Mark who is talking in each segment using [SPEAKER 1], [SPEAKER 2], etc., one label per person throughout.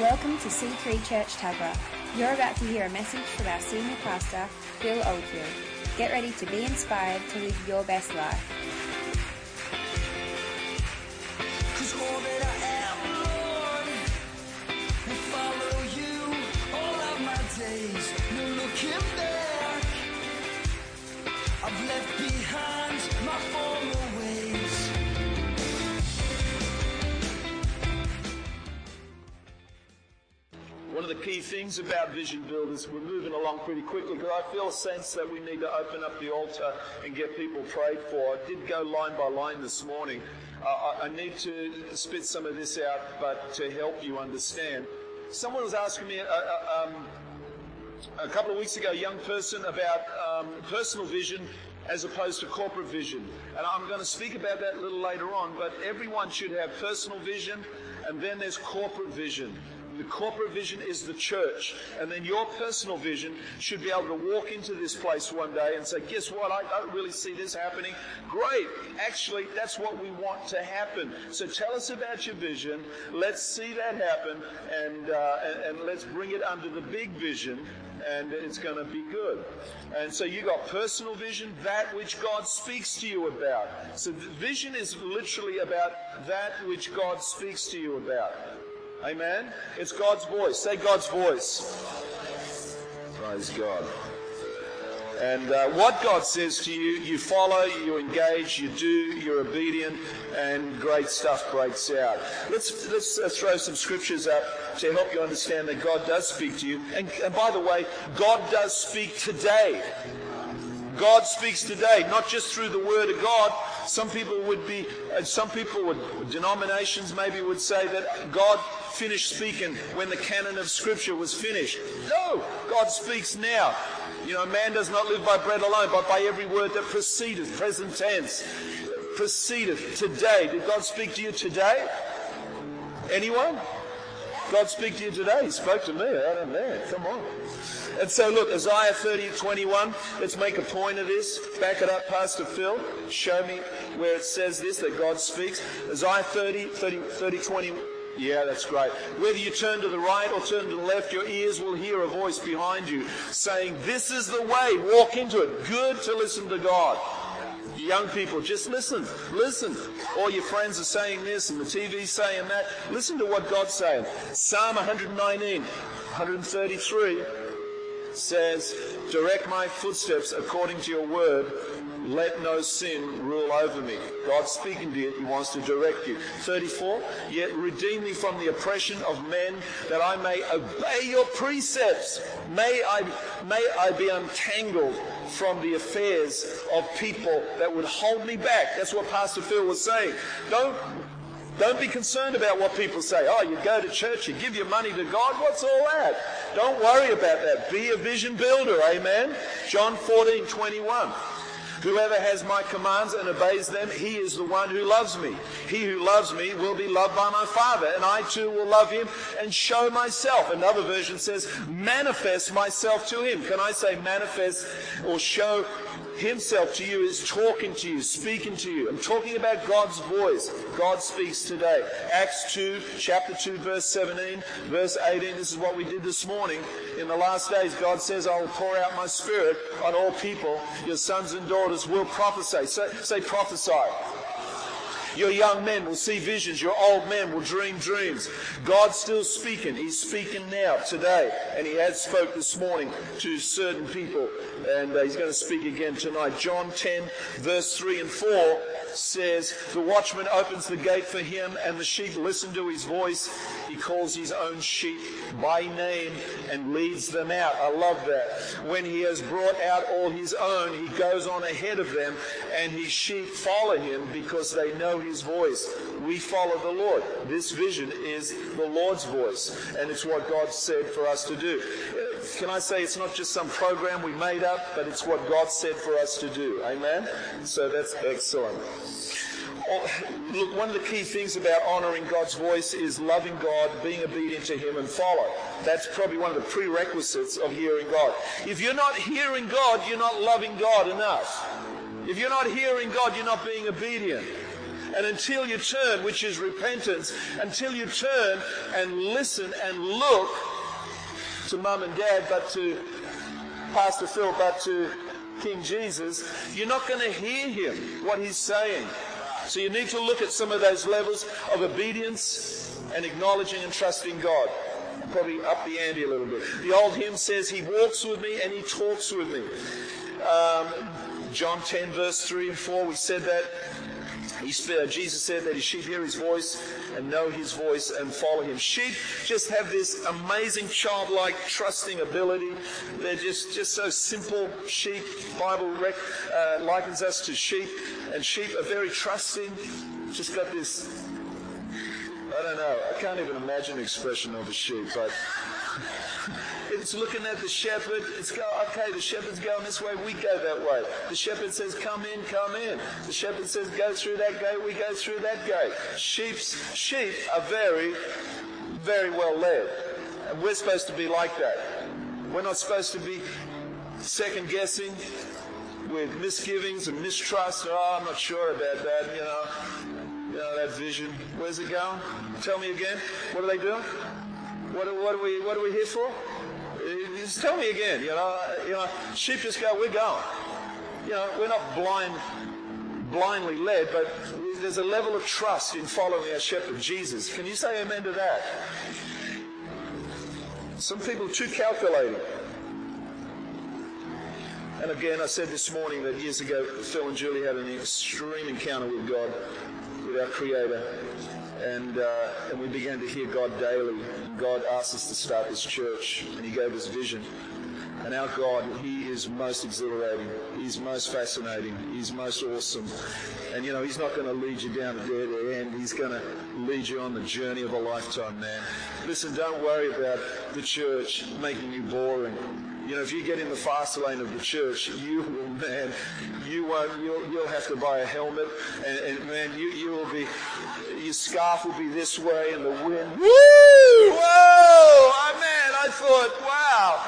[SPEAKER 1] Welcome to C3 Church Tuggerah. You're about to hear a message from our senior pastor, Phil Oldfield. Get ready to be inspired to live your best life.
[SPEAKER 2] Key things about Vision Builders. We're moving along pretty quickly because I feel a sense that we need to open up the altar and get people prayed for. I did go line by line this morning. Uh, I, I need to spit some of this out, but to help you understand. Someone was asking me uh, uh, um, a couple of weeks ago, a young person, about um, personal vision as opposed to corporate vision. And I'm going to speak about that a little later on, but everyone should have personal vision and then there's corporate vision. The corporate vision is the church. And then your personal vision should be able to walk into this place one day and say, guess what? I don't really see this happening. Great. Actually, that's what we want to happen. So tell us about your vision. Let's see that happen and, uh, and, and let's bring it under the big vision and it's going to be good. And so you got personal vision, that which God speaks to you about. So vision is literally about that which God speaks to you about. Amen? It's God's voice. Say God's voice. Praise God. And uh, what God says to you, you follow, you engage, you do, you're obedient, and great stuff breaks out. Let's, let's uh, throw some scriptures up to help you understand that God does speak to you. And, and by the way, God does speak today. God speaks today, not just through the Word of God. Some people would be, uh, some people would, denominations maybe would say that God finished speaking when the canon of Scripture was finished. No, God speaks now. You know, man does not live by bread alone, but by every word that proceedeth, present tense, proceedeth today. Did God speak to you today? Anyone? God speak to you today? He spoke to me. I don't know. Come on. And so look, Isaiah 30, 21, let's make a point of this. Back it up, Pastor Phil. Show me where it says this, that God speaks. Isaiah 30, 30, 30 20. Yeah, that's great. Whether you turn to the right or turn to the left, your ears will hear a voice behind you saying, this is the way, walk into it. Good to listen to God. Young people, just listen, listen. All your friends are saying this and the TV's saying that. Listen to what God's saying. Psalm 119, 133 says, Direct my footsteps according to your word. Let no sin rule over me. God's speaking to you. He wants to direct you. 34. Yet redeem me from the oppression of men that I may obey your precepts. May I, may I be untangled from the affairs of people that would hold me back. That's what Pastor Phil was saying. Don't don't be concerned about what people say. Oh, you go to church, you give your money to God. What's all that? Don't worry about that. Be a vision builder. Amen. John 14, 21. Whoever has my commands and obeys them, he is the one who loves me. He who loves me will be loved by my Father, and I too will love him and show myself. Another version says, manifest myself to him. Can I say manifest or show himself to you is talking to you, speaking to you. I'm talking about God's voice. God speaks today. Acts 2, chapter 2, verse 17, verse 18. This is what we did this morning. In the last days, God says, I will pour out my spirit on all people. Your sons and daughters will prophesy. Say, say prophesy. Your young men will see visions. Your old men will dream dreams. God's still speaking. He's speaking now, today. And He has spoke this morning to certain people. And uh, He's going to speak again tonight. John 10, verse 3 and 4 says, The watchman opens the gate for him, and the sheep listen to his voice. He calls his own sheep by name and leads them out. I love that. When he has brought out all his own, he goes on ahead of them, and his sheep follow him because they know his voice. We follow the Lord. This vision is the Lord's voice, and it's what God said for us to do. Can I say it's not just some program we made up, but it's what God said for us to do. Amen? So that's excellent. Oh, Look, one of the key things about honoring God's voice is loving God, being obedient to Him, and follow. That's probably one of the prerequisites of hearing God. If you're not hearing God, you're not loving God enough. If you're not hearing God, you're not being obedient. And until you turn, which is repentance, until you turn and listen and look to mum and dad, but to Pastor Phil, but to King Jesus, you're not going to hear him, what he's saying. So you need to look at some of those levels of obedience and acknowledging and trusting God. Probably up the ante a little bit. The old hymn says, He walks with me and He talks with me. Um, John 10, verse 3 and 4, we said that. He's, uh, Jesus said that his sheep hear his voice and know his voice and follow him. Sheep just have this amazing childlike trusting ability. They're just, just so simple. Sheep, Bible rec, uh, likens us to sheep, and sheep are very trusting. Just got this, I don't know, I can't even imagine the expression of a sheep, but it's looking at the shepherd. It's go, okay, the shepherd's going this way, we go that way. The shepherd says, come in, come in. The shepherd says, go through that gate, we go through that gate. Sheep's, sheep are very, very well led. And we're supposed to be like that. We're not supposed to be second guessing with misgivings and mistrust. Oh, I'm not sure about that, you know. You know, that vision. Where's it going? Tell me again. What are they doing? What, what, are we, what are we here for? Just tell me again. You know, uh, you know, sheep just go, we're going. You know, we're not blind, blindly led, but there's a level of trust in following our shepherd, Jesus. Can you say amen to that? Some people too calculating. And again, I said this morning that years ago, Phil and Julie had an extreme encounter with God, with our Creator and, uh, and we began to hear God daily. God asked us to start this church, and He gave us vision. And our God, He is most exhilarating. He's most fascinating. He's most awesome. And you know, He's not going to lead you down a dead end. He's going to lead you on the journey of a lifetime, man. Listen, don't worry about the church making you boring. You know, if you get in the fast lane of the church, you will, man, you won't, you'll, you'll have to buy a helmet, and, and man, you, you will be, your scarf will be this way, and the wind, woo, whoa, oh, man, I thought, wow,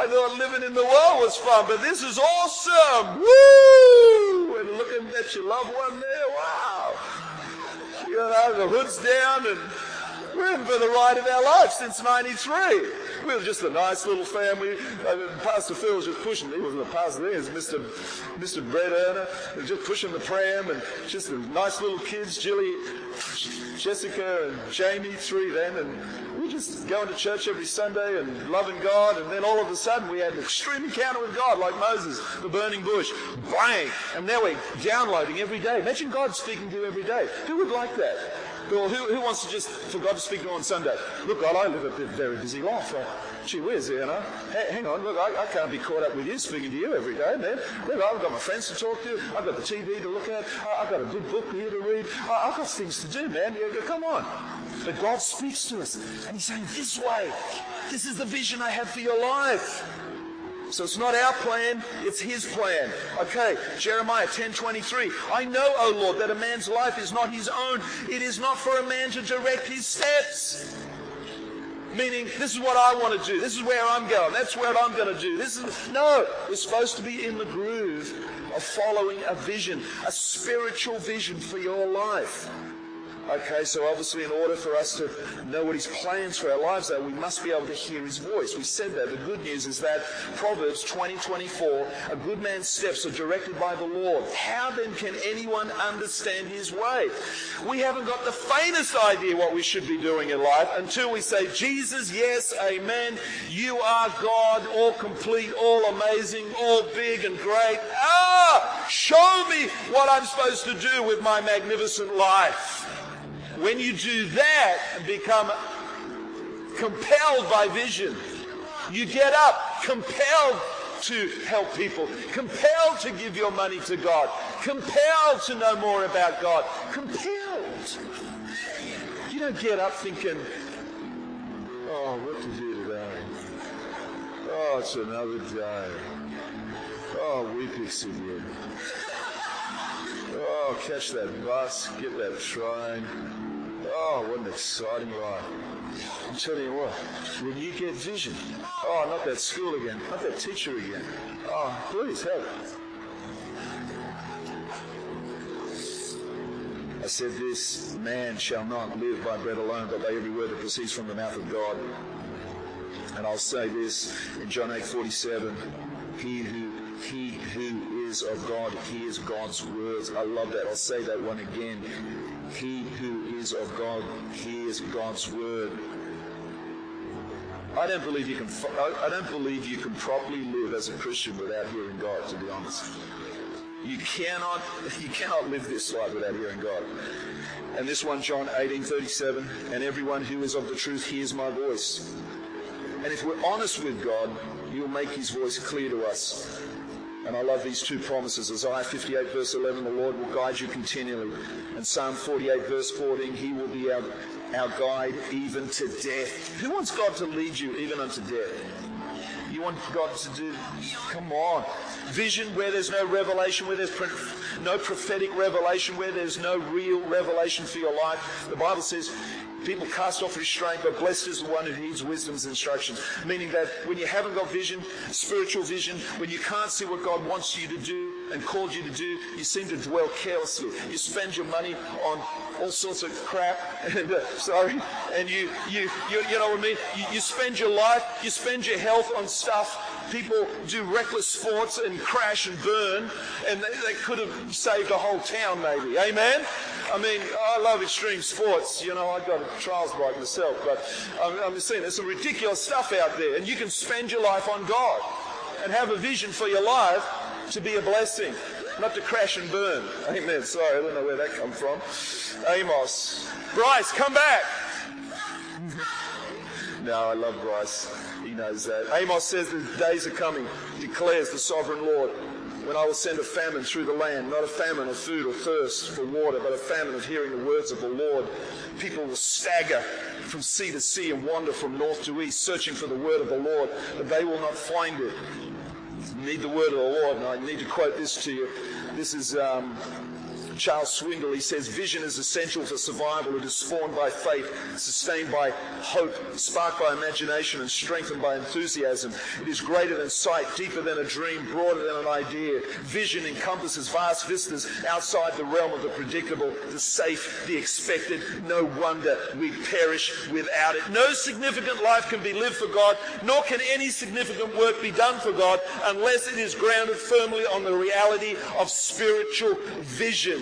[SPEAKER 2] I thought living in the world was fun, but this is awesome, woo, and looking at your loved one there, wow, you know, the hood's down, and we're in for the ride of our life since 93. We were just a nice little family. pastor Phil was just pushing. He wasn't a pastor then. He was Mr. Mr. Bread Earner. Just pushing the pram and just the nice little kids. Jilly, Jessica and Jamie, three then. And we just going to church every Sunday and loving God. And then all of a sudden we had an extreme encounter with God like Moses, the burning bush. Bang! And now we're downloading every day. Imagine God speaking to you every day. Who would like that? Well, who, who wants to just, for God to speak to on Sunday? Look, I live a bit, very busy life. Uh, gee whiz, you know. Hey, hang on, look, I, I, can't be caught up with you speaking to you every day, man. Look, I've got my friends to talk to. I've got the TV to look at. I've got a good book here to read. I've got things to do, man. Come on. But God speaks to us, and He's saying, this way. This is the vision I have for your life. So it's not our plan, it's his plan. Okay, Jeremiah 10:23. I know, O Lord, that a man's life is not his own. It is not for a man to direct his steps. Meaning, this is what I want to do. This is where I'm going. That's what I'm going to do. This is no. We're supposed to be in the groove of following a vision, a spiritual vision for your life. Okay, so obviously, in order for us to know what His plans for our lives are, we must be able to hear His voice. We said that. The good news is that Proverbs 20 24, a good man's steps are directed by the Lord. How then can anyone understand His way? We haven't got the faintest idea what we should be doing in life until we say, Jesus, yes, amen. You are God, all complete, all amazing, all big and great. Ah, show me what I'm supposed to do with my magnificent life. When you do that and become compelled by vision, you get up compelled to help people, compelled to give your money to God, compelled to know more about God, compelled. You don't get up thinking, oh, what to do today? Oh, it's another day. Oh, Weet-Bix again. Oh, catch that bus, get that train. Oh, what an exciting ride. I'm telling you what, when you get vision, oh, not that school again, not that teacher again. Oh, please help. I said this, man shall not live by bread alone, but by every word that proceeds from the mouth of God. And I'll say this in John 8 47, he who he who is of God hears God's words. I love that. I'll say that one again. He who is of God hears God's word. I don't believe you can. I don't believe you can properly live as a Christian without hearing God. To be honest, you cannot. You cannot live this life without hearing God. And this one, John 18:37, and everyone who is of the truth hears my voice. And if we're honest with God, He'll make His voice clear to us. And I love these two promises. Isaiah 58 verse 11, the Lord will guide you continually. And Psalm 48 verse 14, He will be our, our guide even to death. Who wants God to lead you even unto death? You want God to do, come on. Vision where there's no revelation, where there's no prophetic revelation, where there's no real revelation for your life. The Bible says People cast off restraint, but blessed is the one who heeds wisdom's instructions. Meaning that when you haven't got vision, spiritual vision, when you can't see what God wants you to do and called you to do, you seem to dwell carelessly. You spend your money on all sorts of crap, and uh, sorry, and you, you, you, you know what I mean? You, you spend your life, you spend your health on stuff people do reckless sports and crash and burn, and they, they, could have saved a whole town, maybe. Amen? I mean, I love extreme sports. You know, I've got a trials bike myself, but I'm, I'm just saying there's some ridiculous stuff out there, and you can spend your life on God and have a vision for your life to be a blessing, not to crash and burn. Amen. Sorry, I don't know where that come from. Amos. Bryce, come back. no, I love Bryce. He knows that. Amos says the days are coming, declares the sovereign Lord when I will send a famine through the land, not a famine of food or thirst for water, but a famine of hearing the words of the Lord. People will stagger from sea to sea and wander from north to east, searching for the word of the Lord, but they will not find it. Need the word of the Lord, and I need to quote this to you. This is um, Charles Swindoll, he says, vision is essential for survival. It is spawned by faith, sustained by hope, sparked by imagination, and strengthened by enthusiasm. It is greater than sight, deeper than a dream, broader than an idea. Vision encompasses vast vistas outside the realm of the predictable, the safe, the expected. No wonder we perish without it. No significant life can be lived for God, nor can any significant work be done for God unless it is grounded firmly on the reality of spiritual vision.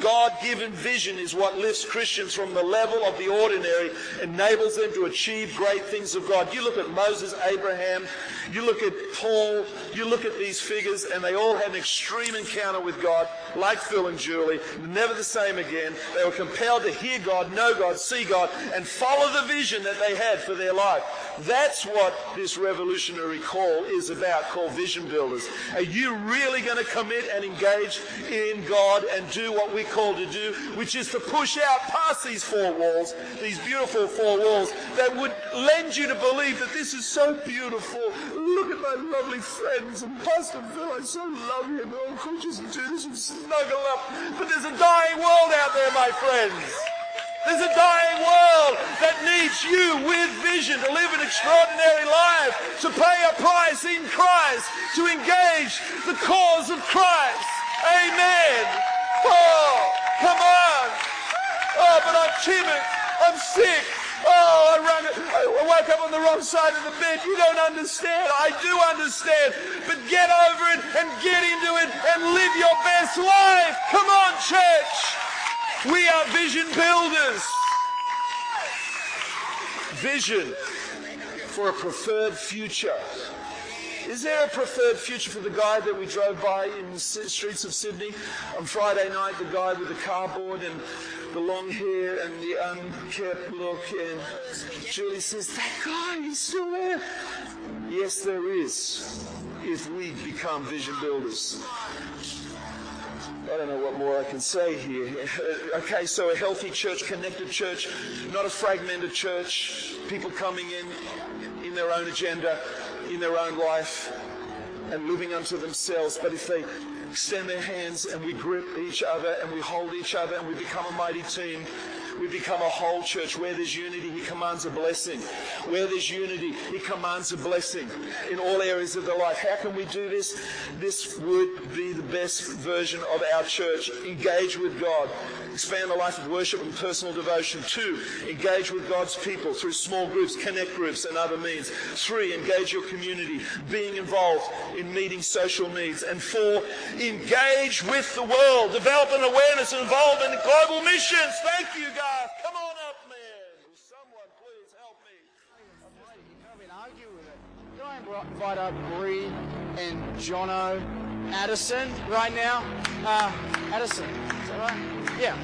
[SPEAKER 2] God given vision is what lifts Christians from the level of the ordinary, enables them to achieve great things of God. You look at Moses, Abraham, you look at Paul, you look at these figures, and they all had an extreme encounter with God, like Phil and Julie, never the same again. They were compelled to hear God, know God, see God, and follow the vision that they had for their life. That's what this revolutionary call is about, called Vision Builders. Are you really going to commit and engage in God and do what we're called to do, which is to push out past these four walls, these beautiful four walls, that would lend you to believe that this is so beautiful. Look at my lovely friends and Pastor Phil, I so love him. Oh, could just do this and snuggle up? But there's a dying world out there, my friends. There's a dying world that needs you with vision to live an extraordinary life, to pay a price in Christ, to engage the cause of Christ. Amen. Oh, come on. Oh, but I'm timid. I'm sick. Oh, I, ran, I woke up on the wrong side of the bed. You don't understand. I do understand. But get over it and get into it and live your best life. Come on, church. We are vision builders. Vision for a preferred future. Is there a preferred future for the guy that we drove by in the streets of Sydney on Friday night? The guy with the cardboard and the long hair and the unkept look. And Julie says, That guy, he's still there. Yes, there is, if we become vision builders. I don't know what more I can say here. Okay, so a healthy church, connected church, not a fragmented church, people coming in in their own agenda, in their own life, and living unto themselves. But if they extend their hands and we grip each other and we hold each other and we become a mighty team, we become a whole church. Where there's unity, He commands a blessing. Where there's unity, He commands a blessing in all areas of the life. How can we do this? This would be the best version of our church. Engage with God. Expand the life of worship and personal devotion. Two, engage with God's people through small groups, connect groups, and other means. Three, engage your community, being involved in meeting social needs. And four, engage with the world, develop an awareness and involvement in global missions. Thank you, guys. Come on up, man. Will someone please help me?
[SPEAKER 3] Can't even argue with it. Can I invite up Bree and Jono Addison right now? Uh, Addison, is that right? Yeah.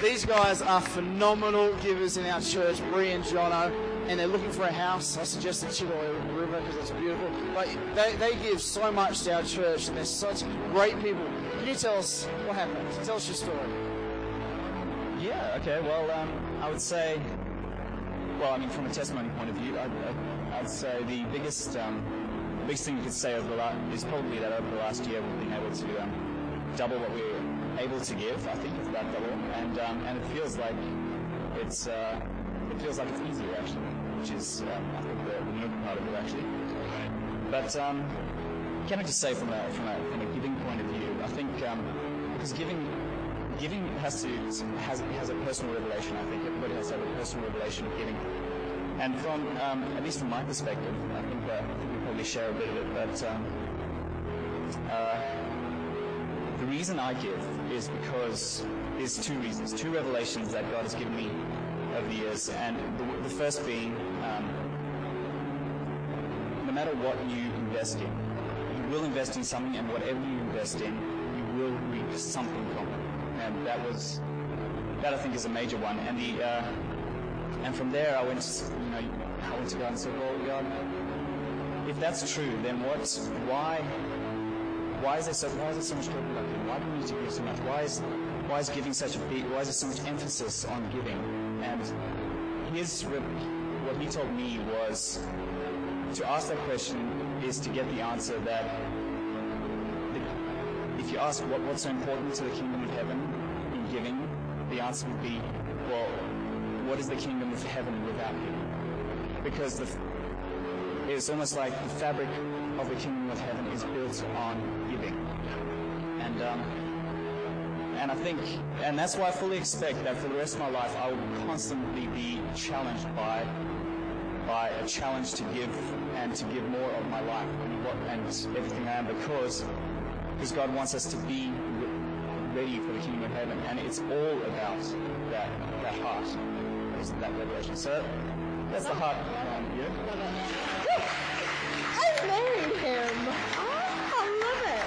[SPEAKER 3] These guys are phenomenal givers in our church, Bree and Jono, and they're looking for a house. I suggested Chittaway River because it's beautiful. But they, they give so much to our church, and they're such great people. Can you tell us what happened? Tell us your story.
[SPEAKER 4] Yeah, okay, well, um, I would say, well, I mean, from a testimony point of view, I'd, I'd, say the biggest, um, the biggest thing you could say over the la- is probably that over the last year we've been able to um, double what we able to give, I think, it's about double, and, um, and it feels like it's, uh, it feels like it's easier, actually, which is, um, I think, the, the part of it, actually. But, um, can I just say from a, from a, from a giving point of view, I think, um, because giving, giving has to has has a personal revelation. I think everybody has to have a personal revelation of giving. And from um, at least from my perspective, I think, uh, I think we probably share a bit of it. But reason I give is because there's two reasons, two revelations that God has given me over the years. And the, the first being, um, no matter what you invest in, you will invest in something, and whatever you invest in, you will reap something from it. And that was, that I think is a major one. And the, uh, and from there I went, you know, I went to God and said, well, God, if that's true, then what, why, why is there so, why is there so much talk about giving? Why do we need to give so much? Why is, why is giving such a big, why is there so much emphasis on giving? And his, what he told me was, to ask that question is to get the answer that the- if you ask what, what's so important to the kingdom of heaven in giving, the answer would be, well, what is the kingdom of heaven without giving? Because the, it's almost like the fabric of the kingdom of heaven is built on giving. And, um, and I think, and that's why I fully expect that for the rest of my life, I will constantly be challenged by by a challenge to give and to give more of my life and, what, and everything I am because because God wants us to be ready for the kingdom of heaven and it's all about that that heart. That revelation? So that's the heart. Um, yeah.
[SPEAKER 5] I him. Oh, I love it.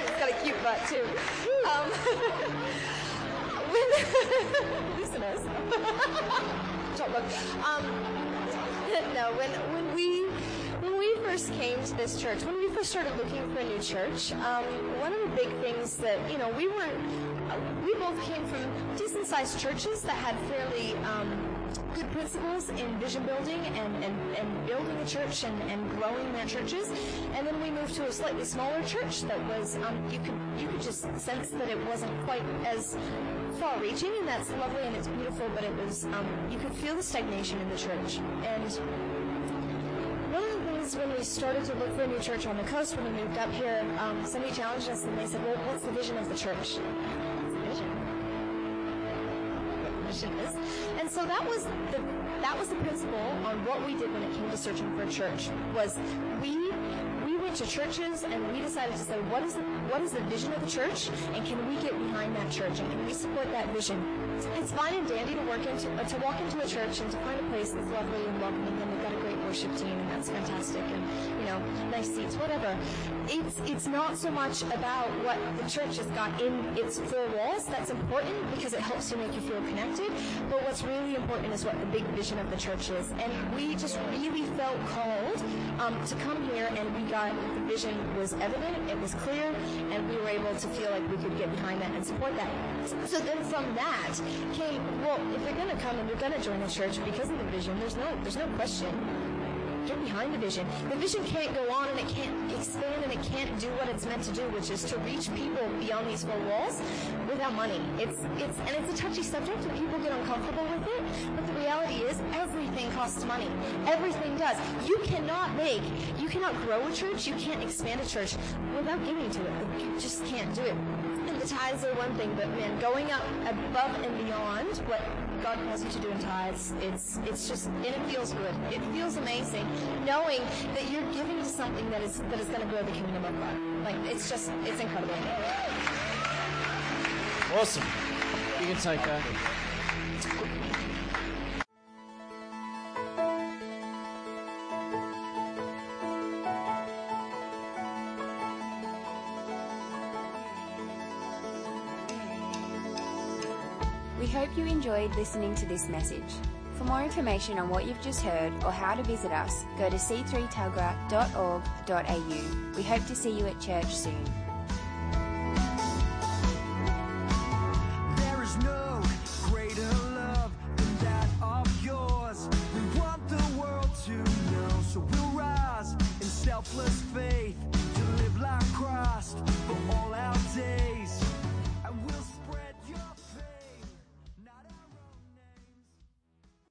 [SPEAKER 5] He's got a cute butt too. Um, when listeners, don't look. Um, no, when when we when we first came to this church, when we first started looking for a new church, um, one of the big things that you know we weren't. Uh, we both came from decent-sized churches that had fairly. Um, good principles in vision building and, and, and building a church and, and growing their churches. And then we moved to a slightly smaller church that was, um, you could, you could just sense that it wasn't quite as far reaching and that's lovely and it's beautiful, but it was, um, you could feel the stagnation in the church. And one of the things when we started to look for a new church on the coast, when we moved up here, um, somebody challenged us and they said, well, what's the vision of the church? What's the vision? mission is. And so that was the that was the principle on what we did when it came to searching for a church was we we went to churches and we decided to say what is the what is the vision of the church and can we get behind that church and can we support that vision. It's fine and dandy to work into uh, to walk into a church and to find a place that's lovely and welcoming and worship team and that's fantastic and you know nice seats whatever. It's it's not so much about what the church has got in its four walls. That's important because it helps to make you feel connected. But what's really important is what the big vision of the church is. And we just really felt called um, to come here, and we got the vision was evident, it was clear, and we were able to feel like we could get behind that and support that. So then from that came, well, if you're going to come and you're going to join the church because of the vision, there's no there's no question behind the vision. The vision can't go on and it can't expand and it can't do what it's meant to do, which is to reach people beyond these four walls without money. It's it's and it's a touchy subject and people get uncomfortable with it. But the reality is everything costs money. Everything does. You cannot make you cannot grow a church, you can't expand a church without giving to it. You just can't do it. And the tithes are one thing, but man, going up above and beyond what God calls you to do in tithes, it's it's just and it feels good. It feels amazing knowing that you're giving to something that is that is going to grow the kingdom of God. Like it's just it's incredible.
[SPEAKER 3] Awesome. You can take that.
[SPEAKER 1] We hope you enjoyed listening to this message. For more information on what you've just heard or how to visit us, go to c3tuggerah.org.au. We hope to see you at church soon.